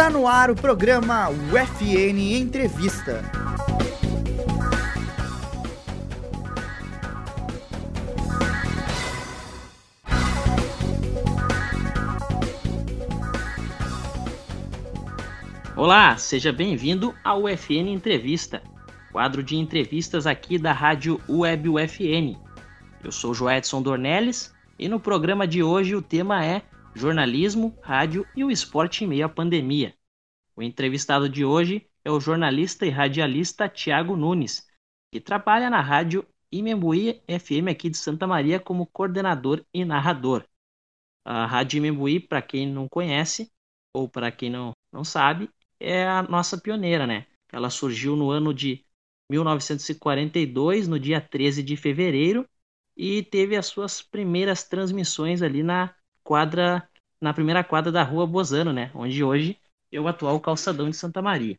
Está no ar o programa UFN Entrevista. Olá, seja bem-vindo ao UFN Entrevista, quadro de entrevistas aqui da rádio Web UFN. Eu sou Joedson Dornelles e no programa de hoje o tema é jornalismo, rádio e o esporte em meio à pandemia. O entrevistado de hoje é o jornalista e radialista Tiago Nunes, que trabalha na rádio Imembuí FM aqui de Santa Maria como coordenador e narrador. A Rádio Imembuí, para quem não conhece ou para quem não, não sabe, é a nossa pioneira, né? Ela surgiu no ano de 1942, no dia 13 de fevereiro, e teve as suas primeiras transmissões ali na quadra, na primeira quadra da Rua Bozano, né? Onde hoje é o atual calçadão de Santa Maria.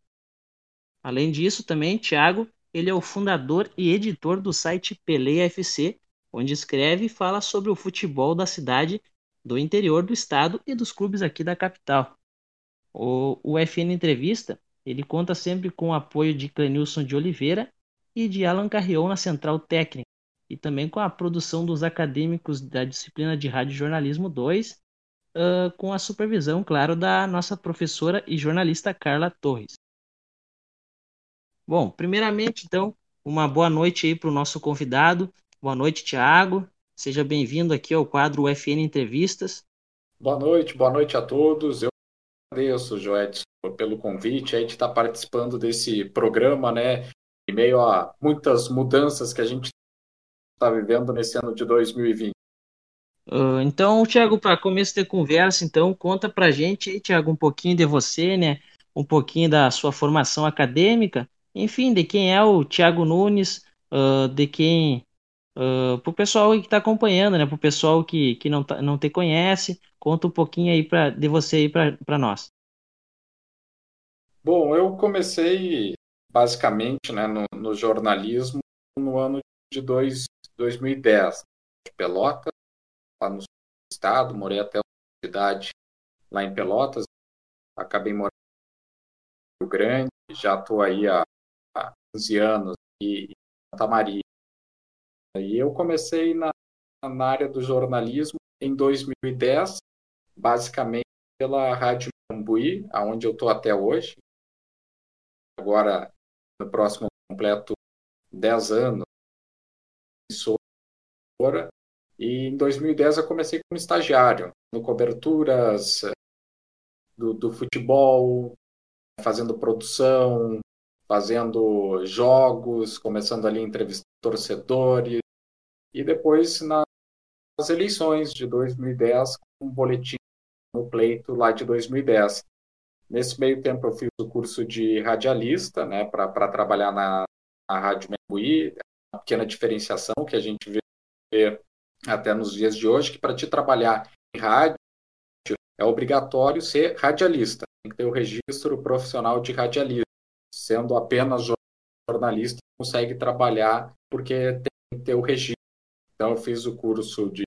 Além disso, também, Thiago, ele é o fundador e editor do site Peleia FC, onde escreve e fala sobre o futebol da cidade, do interior do estado e dos clubes aqui da capital. O, FN Entrevista, ele conta sempre com o apoio de Clenilson de Oliveira e de Alan Carrion na central técnica, e também com a produção dos acadêmicos da disciplina de Rádio Jornalismo 2, uh, com a supervisão, claro, da nossa professora e jornalista Carla Torres. Bom, primeiramente, então, uma boa noite aí para o nosso convidado. Boa noite, Tiago. Seja bem-vindo aqui ao quadro UFN Entrevistas. Boa noite, boa noite a todos. Eu agradeço, Joedson, pelo convite aí de estar participando desse programa, né? Em meio a muitas mudanças que a gente está vivendo nesse ano de 2020. Uh, então, Tiago, para começo de conversa, então, conta para gente, Tiago, um pouquinho de você, né? Um pouquinho da sua formação acadêmica, enfim, de quem é o Tiago Nunes, uh, de quem, uh, para o pessoal que está acompanhando, né? O pessoal que, que não, tá, não te conhece, conta um pouquinho aí de você aí para nós. Bom, eu comecei basicamente né, no, no jornalismo no ano de dois, 2010, de Pelotas, lá no estado, morei até uma cidade lá em Pelotas, acabei morando no Rio Grande, já estou aí há, há 15 anos em Santa Maria. E eu comecei na, na área do jornalismo em 2010, basicamente pela Rádio Mambuí, aonde eu estou até hoje. Agora, no próximo completo 10 anos emissora. E em 2010 eu comecei como estagiário, no coberturas eh, do, do futebol, fazendo produção, fazendo jogos, começando ali entrevistar torcedores. E depois nas eleições de 2010, um boletim no pleito lá de 2010. Nesse meio tempo eu fiz o curso de radialista, né, para trabalhar na, na Rádio Membuí, uma pequena diferenciação que a gente vê até nos dias de hoje, que para te trabalhar em rádio é obrigatório ser radialista, tem que ter o registro profissional de radialista. Sendo apenas jornalista, consegue trabalhar porque tem que ter o registro. Então, eu fiz o curso de,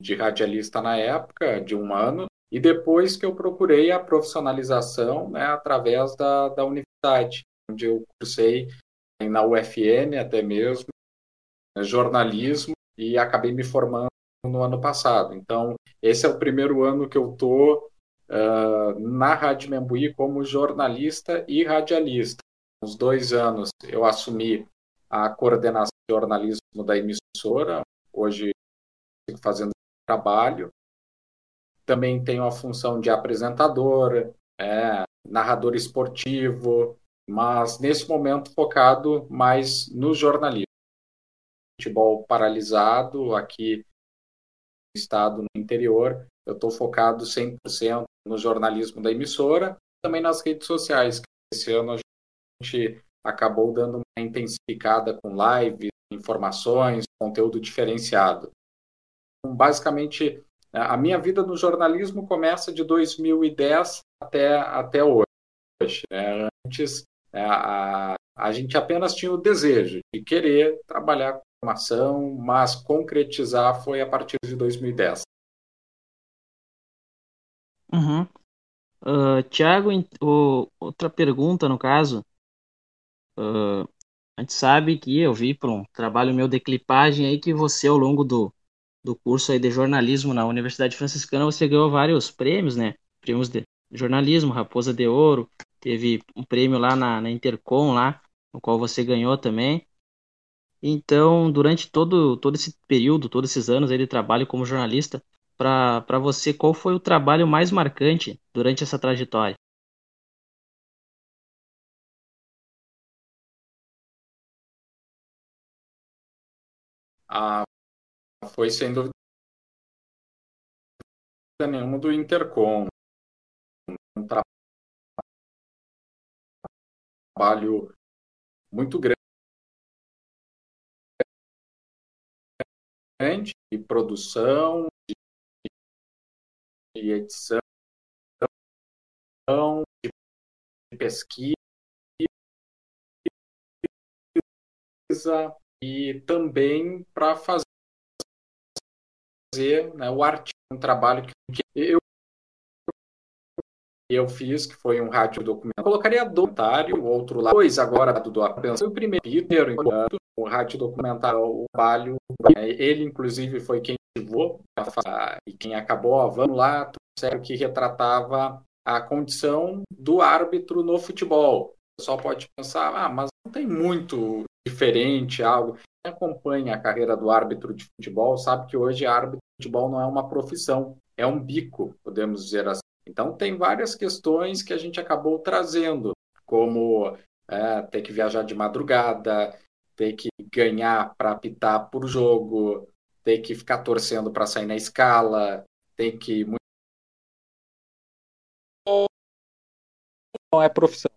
de radialista na época, de um ano, e depois que eu procurei a profissionalização né, através da, da universidade, onde eu cursei na UFN até mesmo, jornalismo, e acabei me formando no ano passado. Então, esse é o primeiro ano que eu estou uh, na Rádio Membuí como jornalista e radialista. Uns dois anos eu assumi a coordenação de jornalismo da emissora, hoje fico fazendo trabalho. Também tenho a função de apresentador, é, narrador esportivo, mas nesse momento focado mais no jornalismo futebol paralisado aqui no estado, no interior. Eu estou focado 100% no jornalismo da emissora, também nas redes sociais. Esse ano a gente acabou dando uma intensificada com lives, informações, conteúdo diferenciado. Então, basicamente, a minha vida no jornalismo começa de 2010 até, até hoje. Né? Antes, é, a, a gente apenas tinha o desejo de querer trabalhar informação, mas concretizar foi a partir de 2010. Uhum. Uh, Tiago, outra pergunta no caso. Uh, a gente sabe que eu vi por um trabalho meu de clipagem aí que você, ao longo do, do curso aí de jornalismo na Universidade Franciscana, você ganhou vários prêmios, né? Prêmios de jornalismo, Raposa de Ouro, teve um prêmio lá na, na Intercom, lá, no qual você ganhou também. Então, durante todo, todo esse período, todos esses anos aí de trabalho como jornalista, para você, qual foi o trabalho mais marcante durante essa trajetória? Ah, foi sem dúvida nenhuma do Intercom. Um trabalho muito grande de produção, de edição, de pesquisa e também para fazer né, o artigo, um trabalho que eu eu fiz, que foi um rádio documento. Eu colocaria documentário, o outro lado, dois agora do do Foi o primeiro, enquanto o rádio documentário, o trabalho, né, ele inclusive foi quem levou e quem acabou, vamos lá, sério que retratava a condição do árbitro no futebol. Pessoal pode pensar, ah, mas não tem muito diferente algo. Quem acompanha a carreira do árbitro de futebol sabe que hoje árbitro de futebol não é uma profissão, é um bico, podemos dizer assim. Então, tem várias questões que a gente acabou trazendo, como é, ter que viajar de madrugada, ter que ganhar para apitar por jogo, ter que ficar torcendo para sair na escala, ter que. Não é profissão.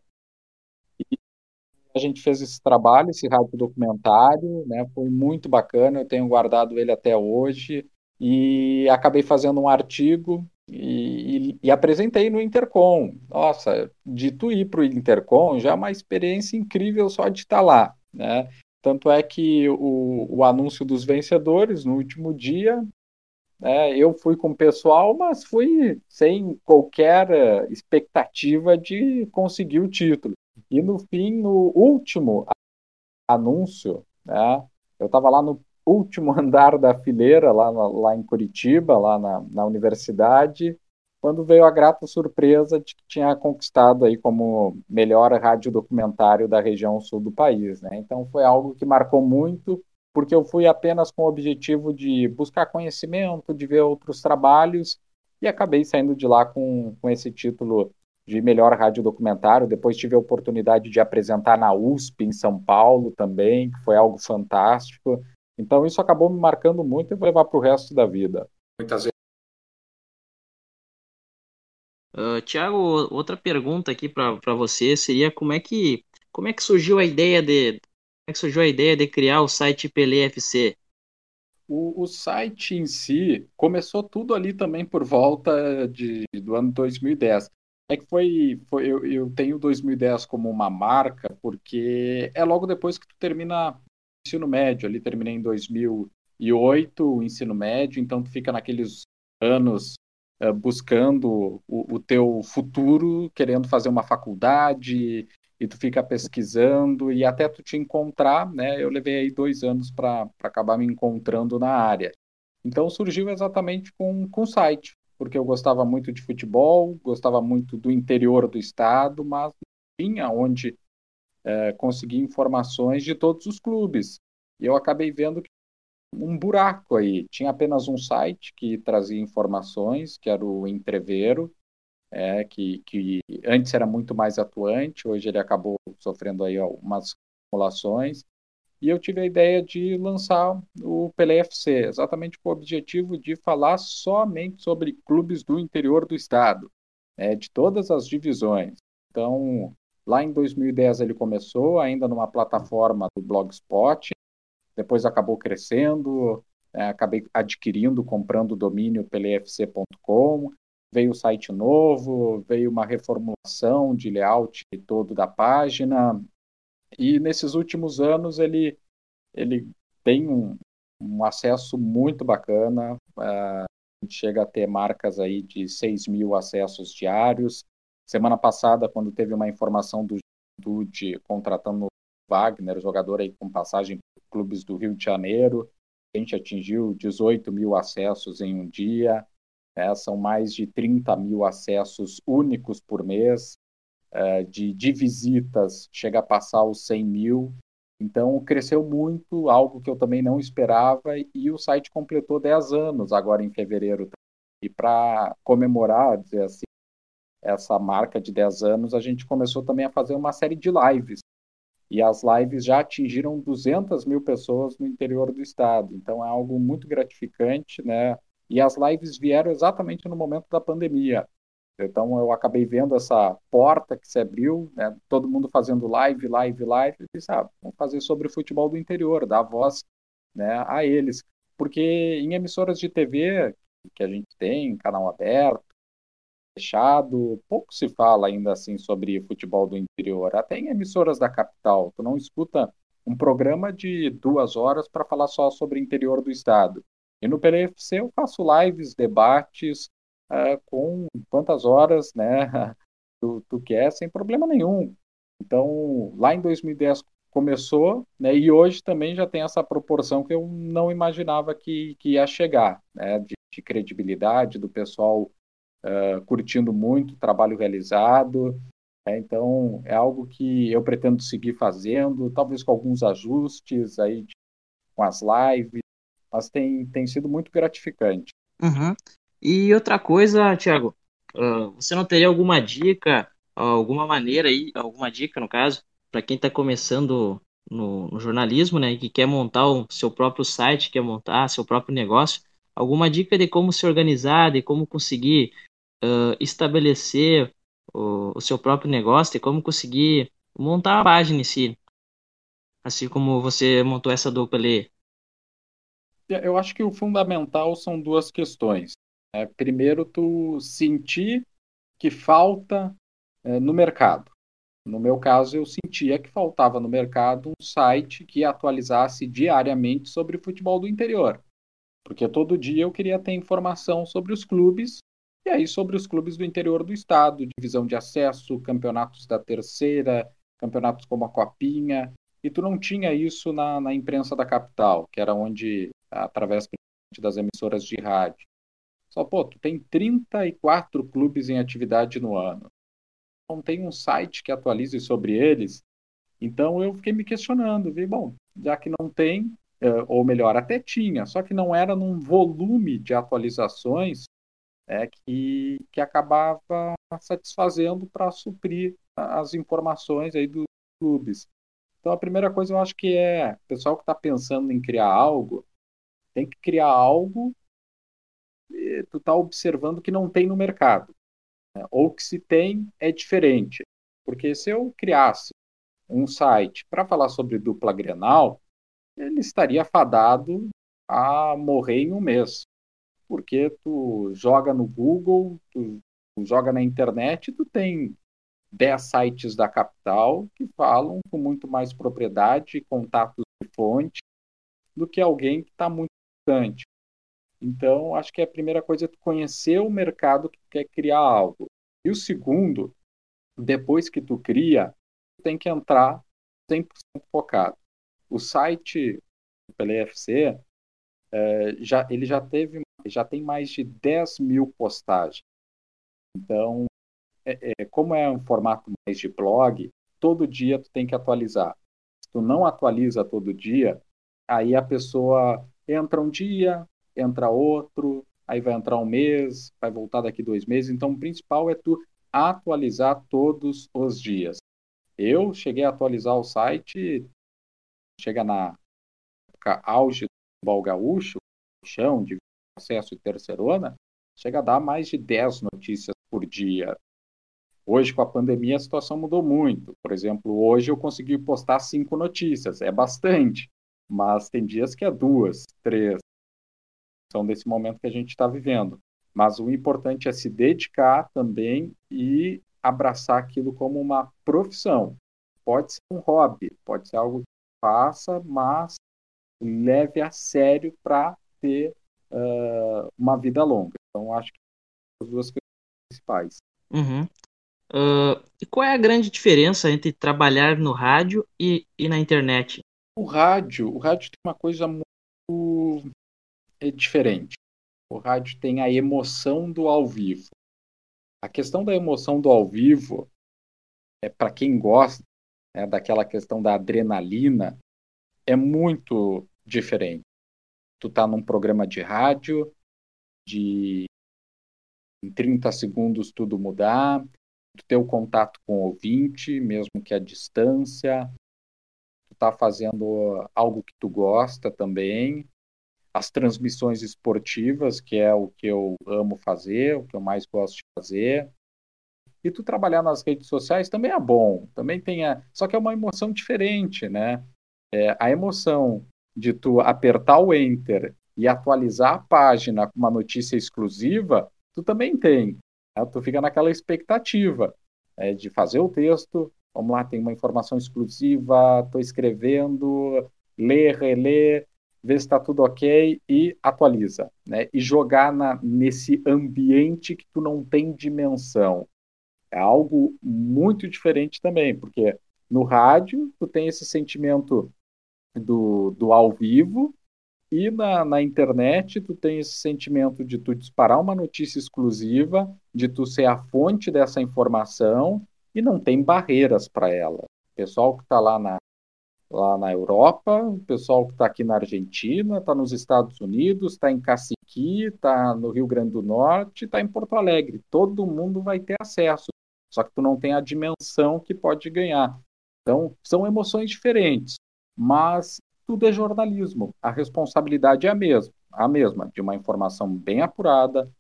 A gente fez esse trabalho, esse rádio documentário, né? Foi muito bacana, eu tenho guardado ele até hoje e acabei fazendo um artigo e, e, apresentei no Intercom. Nossa, de tu ir para o Intercom já é uma experiência incrível só de estar lá, né? Tanto é que o, o anúncio dos vencedores no último dia, né, eu fui com o pessoal, mas fui sem qualquer eh, expectativa de conseguir o título. E no fim, no último anúncio, né, eu estava lá no último andar da fileira, lá, lá em Curitiba, lá na, na universidade, quando veio a grata surpresa de que tinha conquistado aí como melhor rádio documentário da região sul do país, né? Então foi algo que marcou muito, porque eu fui apenas com o objetivo de buscar conhecimento, de ver outros trabalhos e acabei saindo de lá com, com esse título de melhor rádio documentário. Depois tive a oportunidade de apresentar na USP em São Paulo também, que foi algo fantástico. Então isso acabou me marcando muito e vou levar para o resto da vida. Muitas Uh, Tiago, outra pergunta aqui para você seria como é que como é que surgiu a ideia de como é que surgiu a ideia de criar o site PLFC? O, o site em si começou tudo ali também por volta de, do ano 2010. É que foi, foi eu, eu tenho 2010 como uma marca porque é logo depois que tu termina ensino médio, ali terminei em 2008 o ensino médio, então tu fica naqueles anos uh, buscando o, o, teu futuro, querendo fazer uma faculdade, e tu fica pesquisando, e até tu te encontrar, né? Eu levei aí dois anos para acabar me encontrando na área. Então surgiu exatamente com, com o site, porque eu gostava muito de futebol, gostava muito do interior do estado, mas tinha onde é, conseguir informações de todos os clubes. E eu acabei vendo um buraco aí. Tinha apenas um site que trazia informações, que era o Entreveiro, é, que, que antes era muito mais atuante, hoje ele acabou sofrendo aí algumas acumulações. E eu tive a ideia de lançar o PLFC, exatamente com o objetivo de falar somente sobre clubes do interior do estado, é, de todas as divisões. Então, Lá em 2010 ele começou, ainda numa plataforma do Blogspot, depois acabou crescendo, é, acabei adquirindo, comprando o domínio plfc.com, veio o site novo, veio uma reformulação de layout todo da página, e nesses últimos anos ele, ele tem um, um acesso muito bacana, uh, chega a ter marcas aí de 6 mil acessos diários, semana passada, quando teve uma informação do Juventude contratando Wagner, jogador aí com passagem clubes do Rio de Janeiro, a gente atingiu 18 mil acessos em um dia, né? são mais de 30 mil acessos únicos por mês, é, de, de visitas chega a passar os 100 mil, então cresceu muito, algo que eu também não esperava, e o site completou 10 anos agora em fevereiro. E para comemorar, dizer assim, essa marca de 10 anos, a gente começou também a fazer uma série de lives. E as lives já atingiram 200 mil pessoas no interior do estado. Então é algo muito gratificante, né? E as lives vieram exatamente no momento da pandemia. Então eu acabei vendo essa porta que se abriu, né? todo mundo fazendo live, live, live, e disse, ah, vamos fazer sobre o futebol do interior, dar voz né, a eles. Porque em emissoras de TV que a gente tem, canal aberto, fechado, pouco se fala ainda assim sobre futebol do interior, até em emissoras da capital. Tu não escuta um programa de duas horas para falar só sobre interior do estado. E no PLFC eu faço lives, debates, uh, com quantas horas né, tu, tu quer, sem problema nenhum. Então, lá em 2010 começou, né, e hoje também já tem essa proporção que eu não imaginava que, que ia chegar, né, de, de credibilidade, do pessoal uh, curtindo muito o trabalho realizado. Né, então, é algo que eu pretendo seguir fazendo, talvez com alguns ajustes aí com as lives, mas tem, tem sido muito gratificante. Uhum. E outra coisa, Thiago, uh, você não teria alguma dica, alguma maneira aí, alguma dica no caso, para quem está começando no, no, jornalismo, né, que quer montar o seu próprio site, quer montar seu próprio negócio, alguma dica de como se organizar, de como conseguir uh, estabelecer o, o, seu próprio negócio, de como conseguir montar a página em si, assim como você montou essa dupla ali. Eu acho que o fundamental são duas questões. É, primeiro, tu sentir que falta é, no mercado. No meu caso, eu sentia que faltava no mercado um site que atualizasse diariamente sobre o futebol do interior. Porque todo dia eu queria ter informação sobre os clubes, e aí sobre os clubes do interior do estado, divisão de acesso, campeonatos da terceira, campeonatos como a Copinha, e tu não tinha isso na, na imprensa da capital, que era onde, através das emissoras de rádio. Só, pô, tu tem 34 clubes em atividade no ano. Não tem um site que atualize sobre eles. Então eu fiquei me questionando, vi, bom, já que não tem, é, ou melhor, até tinha, só que não era num volume de atualizações é, que, que acabava satisfazendo para suprir as informações aí dos clubes. Então a primeira coisa eu acho que é, o pessoal que está pensando em criar algo, tem que criar algo tu está observando que não tem no mercado. Né? Ou que se tem, é diferente. Porque se eu criasse um site para falar sobre dupla Grenal, ele estaria fadado a morrer em um mês. Porque tu joga no Google, tu, joga na internet, tu tem 10 sites da capital que falam com muito mais propriedade e contatos de fonte do que alguém que está muito distante. Então, acho que a primeira coisa é tu conhecer o mercado que tu quer criar algo. E o segundo, depois que tu cria, tu tem que entrar 100% focado. O site do PLFC, é, já, ele já teve, já tem mais de 10 mil postagens. Então, é, é, como é um formato mais de blog, todo dia tu tem que atualizar. Se tu não atualiza todo dia, aí a pessoa entra um dia, entra outro, aí vai entrar um mês, vai voltar daqui dois meses. Então, o principal é tu atualizar todos os dias. Eu cheguei a atualizar o site, chega na auge do futebol gaúcho, chão de acesso e terceirona, chega a dar mais de 10 notícias por dia. Hoje, com a pandemia, a situação mudou muito. Por exemplo, hoje eu consegui postar cinco notícias, é bastante, mas tem dias que é duas, três questão desse momento que a gente está vivendo. Mas o importante é se dedicar também e abraçar aquilo como uma profissão. Pode ser um hobby, pode ser algo que faça, mas leve a sério para ter uh, uma vida longa. Então, acho que são as duas coisas principais. Uhum. Uh, e qual é a grande diferença entre trabalhar no rádio e, e na internet? O rádio, o rádio tem uma coisa muito é diferente. O rádio tem a emoção do ao vivo. A questão da emoção do ao vivo é para quem gosta né, daquela questão da adrenalina é muito diferente. Tu tá num programa de rádio, de em 30 segundos tudo mudar, tu ter o contato com o ouvinte, mesmo que à distância, tu tá fazendo algo que tu gosta também, as transmissões esportivas, que é o que eu amo fazer, o que eu mais gosto de fazer. E tu trabalhar nas redes sociais também é bom, também tem a... só que é uma emoção diferente, né? É, a emoção de tu apertar o enter e atualizar a página com uma notícia exclusiva, tu também tem. Né? Tu fica naquela expectativa é, de fazer o texto, vamos lá, tem uma informação exclusiva, estou escrevendo, ler, reler, ver se está tudo ok e atualiza, né? E jogar na, nesse ambiente que tu não tem dimensão. É algo muito diferente também, porque no rádio tu tem esse sentimento do, do ao vivo e na, na internet tu tem esse sentimento de tu disparar uma notícia exclusiva, de tu ser a fonte dessa informação e não tem barreiras para ela. O pessoal que está lá na, lá na Europa, o pessoal que está aqui na Argentina, está nos Estados Unidos, está em Caciqui, está no Rio Grande do Norte, está em Porto Alegre. Todo mundo vai ter acesso, só que tu não tem a dimensão que pode ganhar. Então, são emoções diferentes, mas tudo é jornalismo. A responsabilidade é a mesma, a mesma de uma informação bem apurada,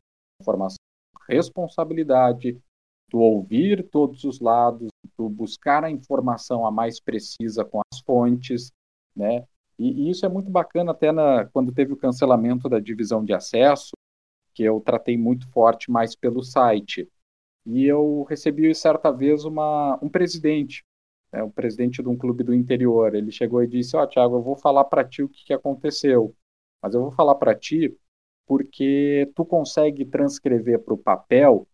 informação responsabilidade, tu ouvir todos os lados, tu buscar a informação a mais precisa com as fontes, né? E, e isso é muito bacana até na, quando teve o cancelamento da divisão de acesso, que eu tratei muito forte mais pelo site. E eu recebi certa vez uma, um presidente, né, um presidente de um clube do interior. Ele chegou e disse: Ó, oh, Tiago, eu vou falar para ti o que, que aconteceu, mas eu vou falar para ti porque tu consegue transcrever para o papel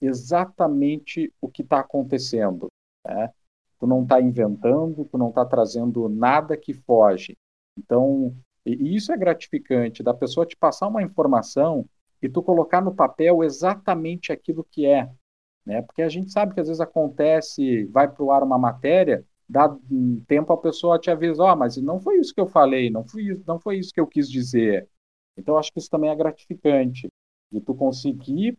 exatamente o que está acontecendo. Né? Tu não está inventando, tu não está trazendo nada que foge. Então, e isso é gratificante, da pessoa te passar uma informação e tu colocar no papel exatamente aquilo que é. Né? Porque a gente sabe que às vezes acontece, vai para o ar uma matéria, dá tempo a pessoa te avisa, ó, oh, mas não foi isso que eu falei, não foi, não foi isso que eu quis dizer. Então, acho que isso também é gratificante, de tu conseguir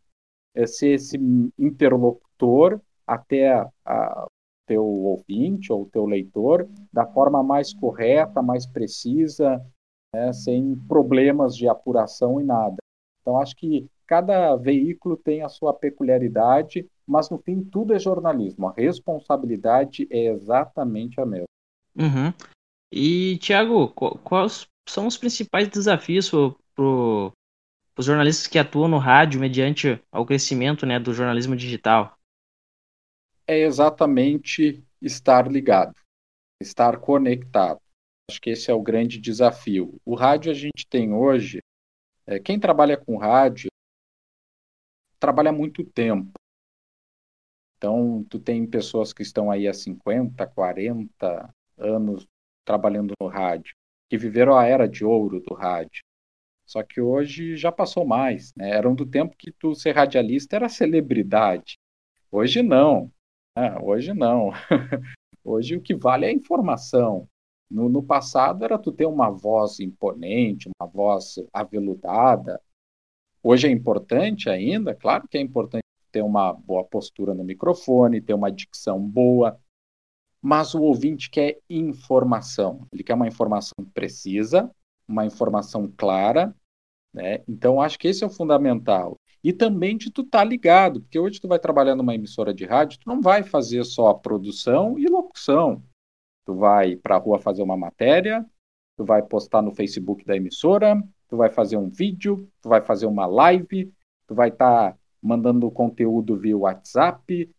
é, ser esse interlocutor até a, teu ouvinte ou teu leitor da forma mais correta, mais precisa, né, sem problemas de apuração e nada. Então, acho que cada veículo tem a sua peculiaridade, mas no fim tudo é jornalismo. A responsabilidade é exatamente a mesma. Uhum. E, Tiago, quais são os principais desafios para os jornalistas que atuam no rádio mediante ao crescimento né, do jornalismo digital? É exatamente estar ligado, estar conectado. Acho que esse é o grande desafio. O rádio a gente tem hoje, é, quem trabalha com rádio trabalha muito tempo. Então, tu tem pessoas que estão aí há 50, 40 anos trabalhando no rádio, que viveram a era de ouro do rádio. Só que hoje já passou mais, né? Era um do tempo que tu ser radialista era celebridade. Hoje não. Ah, hoje não. hoje o que vale é a informação. No, no, passado era tu ter uma voz imponente, uma voz aveludada. Hoje é importante ainda, claro que é importante ter uma boa postura no microfone, ter uma dicção boa, mas o ouvinte quer informação. Ele quer uma informação precisa, uma informação clara, né? Então acho que esse é o fundamental. E também de tu estar tá ligado, porque hoje tu vai trabalhar numa emissora de rádio, tu não vai fazer só produção e locução. Tu vai para a rua fazer uma matéria, tu vai postar no Facebook da emissora, tu vai fazer um vídeo, tu vai fazer uma live, tu vai estar tá mandando conteúdo via WhatsApp,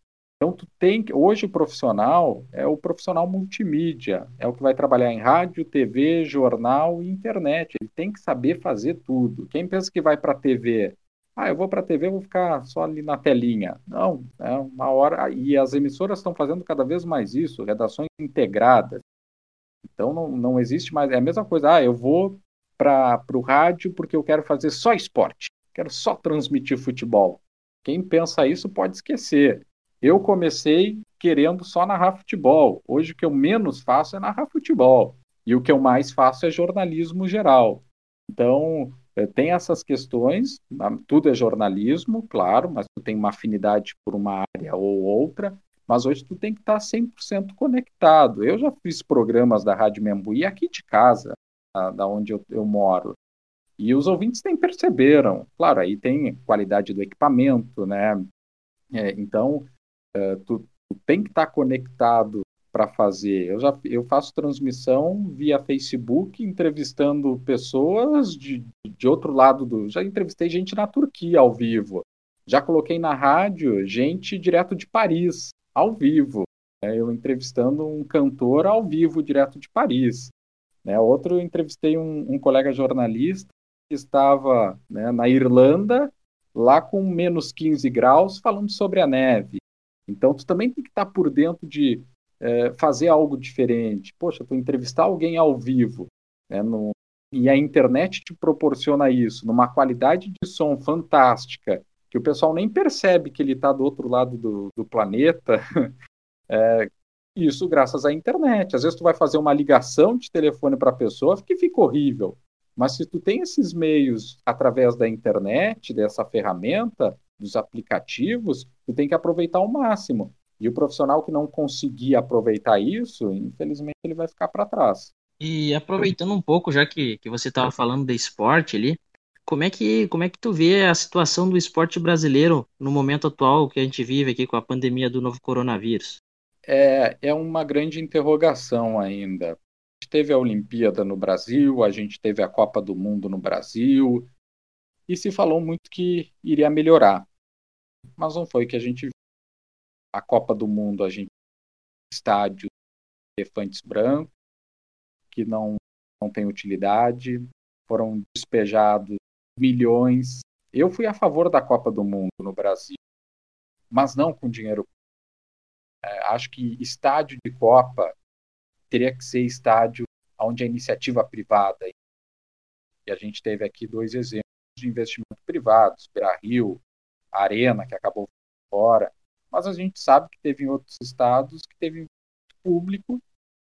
então, tu tem hoje o profissional é o profissional multimídia, é o que vai trabalhar em rádio, TV, jornal e internet. Ele tem que saber fazer tudo. Quem pensa que vai para TV, Ah, eu vou para TV, vou ficar só ali na telinha. Não, é uma hora. E as emissoras estão fazendo cada vez mais isso, redações integradas. Então não, não existe mais. É a mesma coisa. Ah, eu vou para o rádio porque eu quero fazer só esporte, quero só transmitir futebol. Quem pensa isso pode esquecer. Eu comecei querendo só narrar futebol. Hoje o que eu menos faço é narrar futebol. E o que eu mais faço é jornalismo geral. Então, eh, tem essas questões, tudo é jornalismo, claro, mas tu tem uma afinidade por uma área ou outra, mas hoje tu tem que estar 100% conectado. Eu já fiz programas da Rádio Membuí aqui de casa, da onde eu, eu moro, e os ouvintes nem perceberam. Claro, aí tem qualidade do equipamento, né? É, então, é, tu, tu, tem que estar conectado para fazer. Eu já eu faço transmissão via Facebook, entrevistando pessoas de, de outro lado do. Já entrevistei gente na Turquia ao vivo. Já coloquei na rádio gente direto de Paris, ao vivo. É, eu entrevistando um cantor ao vivo, direto de Paris. Né? Outro, eu entrevistei um, um colega jornalista estava né, na Irlanda, lá com menos 15 graus, falando sobre a neve. Então, tu também tem que estar por dentro de é, fazer algo diferente. Poxa, tu entrevistar alguém ao vivo, né, no, e a internet te proporciona isso, numa qualidade de som fantástica, que o pessoal nem percebe que ele está do outro lado do, do planeta. É, isso graças à internet. Às vezes tu vai fazer uma ligação de telefone para a pessoa que fica horrível. Mas se tu tem esses meios através da internet, dessa ferramenta, dos aplicativos, tu tem que aproveitar ao máximo. E o profissional que não conseguir aproveitar isso, infelizmente ele vai ficar para trás. E aproveitando um pouco, já que, que você estava falando de esporte ali, como é, que, como é que tu vê a situação do esporte brasileiro no momento atual que a gente vive aqui com a pandemia do novo coronavírus? É, é uma grande interrogação ainda teve a Olimpíada no Brasil, a gente teve a Copa do Mundo no Brasil, e se falou muito que iria melhorar. Mas não foi que a gente viu. A Copa do Mundo, a gente estádio elefantes brancos, que não, não tem utilidade, foram despejados milhões. Eu fui a favor da Copa do Mundo no Brasil, mas não com dinheiro. É, acho que estádio de Copa teria que ser estádio onde a iniciativa privada. E a gente teve aqui dois exemplos de investimento privados, Beira Rio, Arena, que acabou fora, mas a gente sabe que teve em outros estados que teve público.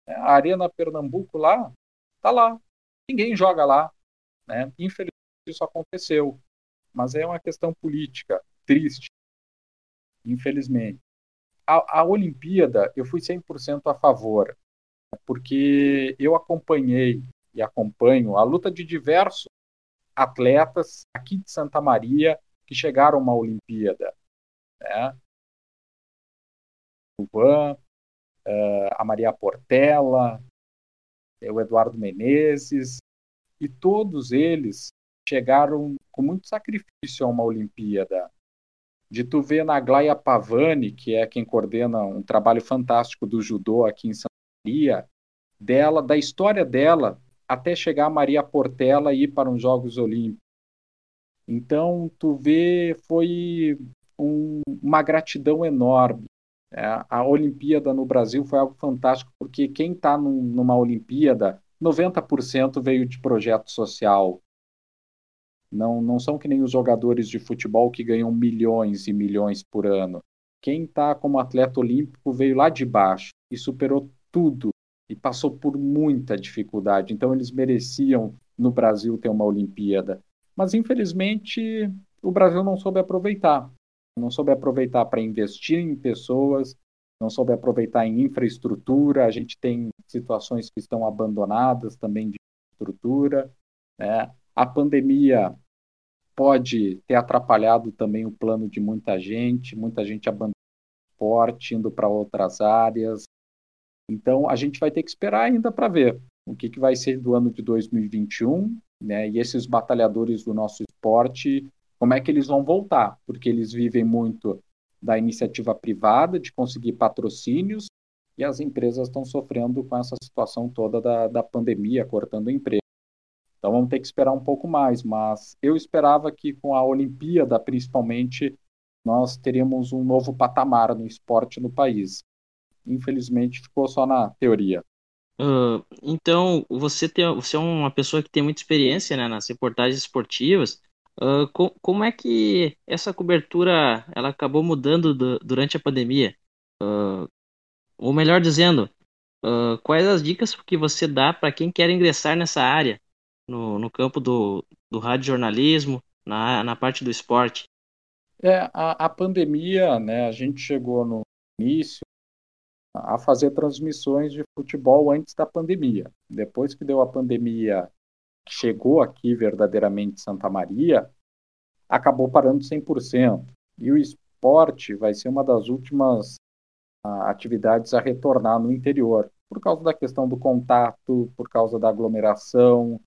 Né? A Arena Pernambuco lá, tá lá. Ninguém joga lá. Né? Infelizmente isso aconteceu. Mas é uma questão política, triste. Infelizmente. A, a Olimpíada, eu fui 100% a favor porque eu acompanhei e acompanho a luta de diversos atletas aqui de Santa Maria que chegaram a uma Olimpíada. Né? O Van, eh, a Maria Portela, o Eduardo Menezes, e todos eles chegaram com muito sacrifício a uma Olimpíada. De tu ver na Glaia Pavani, que é quem coordena um trabalho fantástico do judô aqui em Santa Maria, dela, da história dela, até chegar a Maria Portela e ir para os Jogos Olímpicos. Então, tu vê, foi um, uma gratidão enorme. É, a Olimpíada no Brasil foi algo fantástico, porque quem está num, numa Olimpíada, 90% veio de projeto social. Não, não são que nem os jogadores de futebol que ganham milhões e milhões por ano. Quem está como atleta olímpico veio lá de baixo e superou tudo e passou por muita dificuldade. Então eles mereciam no Brasil ter uma Olimpíada, mas infelizmente o Brasil não soube aproveitar. Não soube aproveitar para investir em pessoas, não soube aproveitar em infraestrutura. A gente tem situações que estão abandonadas também de estrutura. Né? A pandemia pode ter atrapalhado também o plano de muita gente, muita gente abandonando o esporte, indo para outras áreas, então, a gente vai ter que esperar ainda para ver o que, que vai ser do ano de 2021, né? E esses batalhadores do nosso esporte, como é que eles vão voltar? Porque eles vivem muito da iniciativa privada, de conseguir patrocínios, e as empresas estão sofrendo com essa situação toda da, da pandemia, cortando emprego. Então vamos ter que esperar um pouco mais, mas eu esperava que com a Olimpíada, principalmente, nós teríamos um novo patamar no esporte no país. Infelizmente ficou só na teoria. Uh, então, você, tem, você é uma pessoa que tem muita experiência né, nas reportagens esportivas. Uh, com, como é que essa cobertura ela acabou mudando do, durante a pandemia? Uh, ou melhor dizendo, quais as dicas que você dá para quem quer ingressar nessa área, no, no campo do, do rádio jornalismo, na, na parte do esporte? É, a, a pandemia, né, a gente chegou no início a fazer transmissões de futebol antes da pandemia. Depois que deu a pandemia, chegou aqui verdadeiramente Santa Maria, acabou parando 100%. E o esporte vai ser uma das últimas uh, atividades a retornar no interior, por causa da questão do contato, por causa da aglomeração.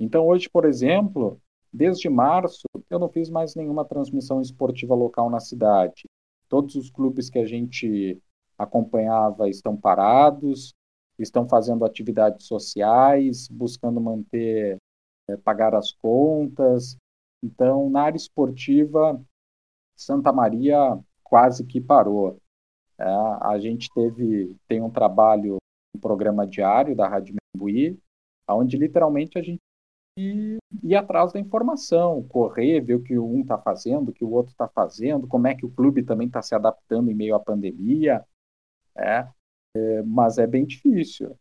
Então, hoje, por exemplo, desde março, eu não fiz mais nenhuma transmissão esportiva local na cidade. Todos os clubes que a gente acompanhava estão parados, estão fazendo atividades sociais, buscando manter, é, pagar as contas. Então, na área esportiva, Santa Maria quase que parou. É, a gente teve tem um trabalho, um programa diário da Rádio Membuí, onde literalmente a gente ia atrás da informação, correr, ver o que um está fazendo, o que o outro está fazendo, como é que o clube também está se adaptando em meio à pandemia. É, é, mas é bem difícil.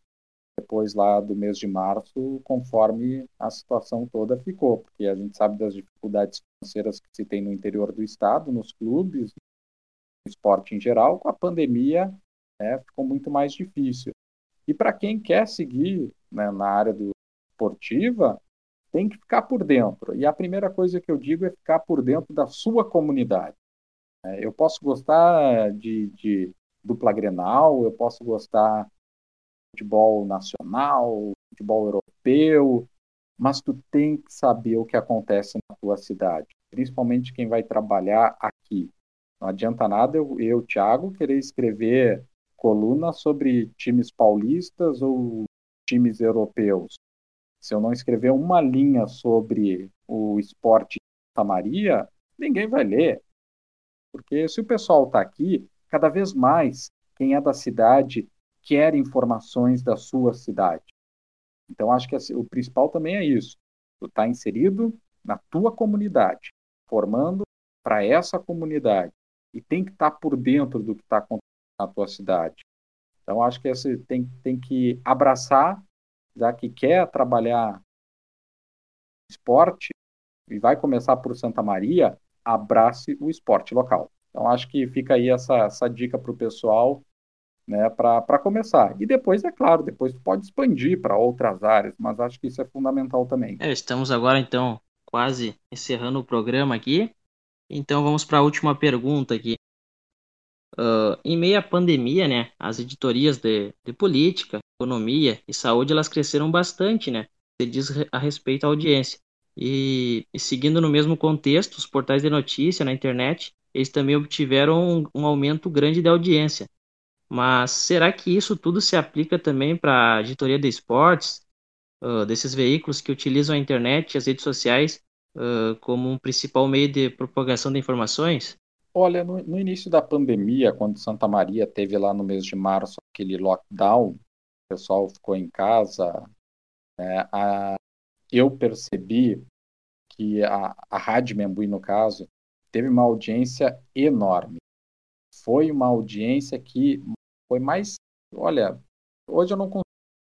Depois lá do mês de março, conforme a situação toda ficou, porque a gente sabe das dificuldades financeiras que se tem no interior do estado, nos clubes, no esporte em geral, com a pandemia né, ficou muito mais difícil. E para quem quer seguir né, na área do esportiva, tem que ficar por dentro. E a primeira coisa que eu digo é ficar por dentro da sua comunidade. É, eu posso gostar de, de dupla Grenal, eu posso gostar de futebol nacional, futebol europeu, mas tu tem que saber o que acontece na tua cidade, principalmente quem vai trabalhar aqui. Não adianta nada eu, eu Thiago, querer escrever coluna sobre times paulistas ou times europeus. Se eu não escrever uma linha sobre o esporte de Santa Maria, ninguém vai ler. Porque se o pessoal está aqui, cada vez mais quem é da cidade quer informações da sua cidade. Então, acho que o principal também é isso. Tu está inserido na tua comunidade, formando para essa comunidade. E tem que estar tá por dentro do que está acontecendo na tua cidade. Então, acho que esse tem, tem que abraçar, já que quer trabalhar esporte e vai começar por Santa Maria, abrace o esporte local. Então, acho que fica aí essa, essa dica para o pessoal né, para começar. E depois, é claro, depois tu pode expandir para outras áreas, mas acho que isso é fundamental também. É, estamos agora, então, quase encerrando o programa aqui. Então, vamos para a última pergunta aqui. Uh, em meio à pandemia, né, as editorias de, de política, economia e saúde, elas cresceram bastante, né, se diz a respeito à audiência. E, e seguindo no mesmo contexto, os portais de notícia na internet eles também obtiveram um, um aumento grande de audiência. Mas será que isso tudo se aplica também para a editoria de esportes, uh, desses veículos que utilizam a internet e as redes sociais uh, como um principal meio de propagação de informações? Olha, no, no, início da pandemia, quando Santa Maria teve lá no mês de março aquele lockdown, o pessoal ficou em casa, né, a, eu percebi que a, a Rádio Membuí, no caso, teve uma audiência enorme. Foi uma audiência que foi mais. Olha, hoje eu não consigo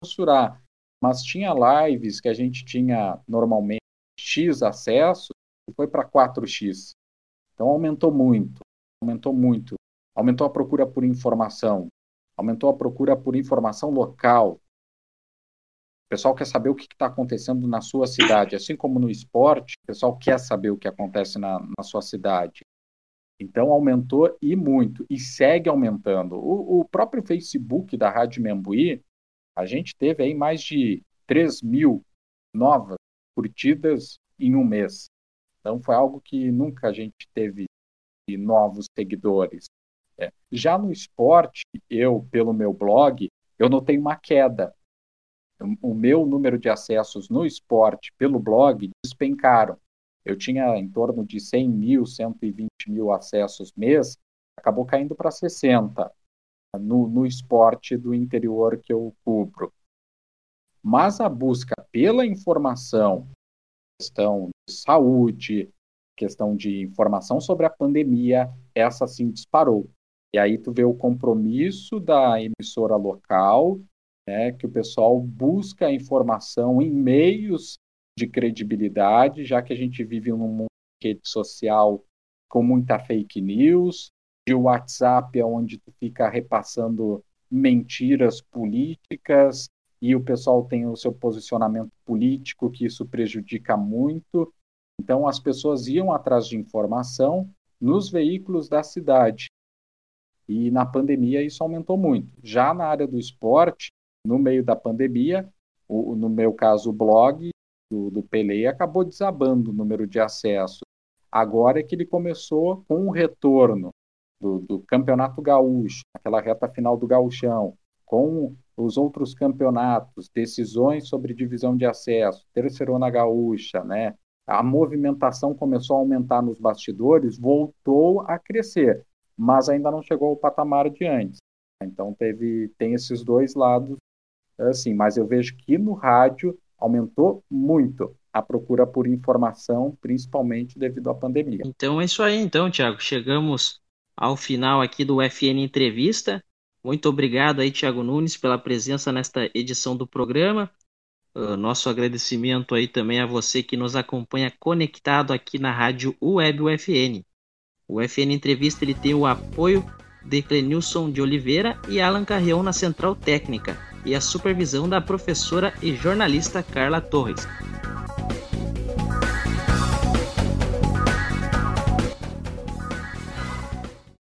mensurar, mas tinha lives que a gente tinha normalmente X acesso e foi para 4X. Então aumentou muito, aumentou muito. Aumentou a procura por informação, aumentou a procura por informação local. O pessoal quer saber o que está acontecendo na sua cidade. Assim como no esporte, o pessoal quer saber o que acontece na, na sua cidade. Então aumentou e muito, e segue aumentando. O, o, próprio Facebook da Rádio Membuí, a gente teve aí mais de 3 mil novas curtidas em um mês. Então foi algo que nunca a gente teve novos seguidores. É. Já no esporte, eu, pelo meu blog, eu notei uma queda o meu número de acessos no esporte pelo blog despencaram. Eu tinha em torno de 100 mil, 120 mil acessos mês, acabou caindo para 60 no, no esporte do interior que eu cubro. Mas a busca pela informação, questão de saúde, questão de informação sobre a pandemia, essa sim disparou. E aí tu vê o compromisso da emissora local, né, que o pessoal busca informação em meios de credibilidade, já que a gente vive num mundo de rede social com muita fake news, de WhatsApp onde tu fica repassando mentiras políticas e o pessoal tem o seu posicionamento político que isso prejudica muito. Então as pessoas iam atrás de informação nos veículos da cidade. E na pandemia isso aumentou muito. Já na área do esporte, no meio da pandemia, o, no meu caso o blog do, do Pelé acabou desabando o número de acessos. Agora é que ele começou com um retorno do, do Campeonato Gaúcho, aquela reta final do Gauchão, com os outros campeonatos, decisões sobre divisão de acesso, Terceirona Gaúcha, né? A movimentação começou a aumentar nos bastidores, voltou a crescer, mas ainda não chegou ao patamar de antes. Então teve tem esses dois lados assim, mas eu vejo que no rádio aumentou muito a procura por informação, principalmente devido à pandemia. Então é isso aí, então, Tiago. Chegamos ao final aqui do FN Entrevista. Muito obrigado aí, Tiago Nunes, pela presença nesta edição do programa. Uh, nosso agradecimento aí também a você que nos acompanha conectado aqui na rádio Web UFN. O FN Entrevista ele tem o apoio de Clenilson de Oliveira e Alan Carreão na Central Técnica e a supervisão da professora e jornalista Carla Torres.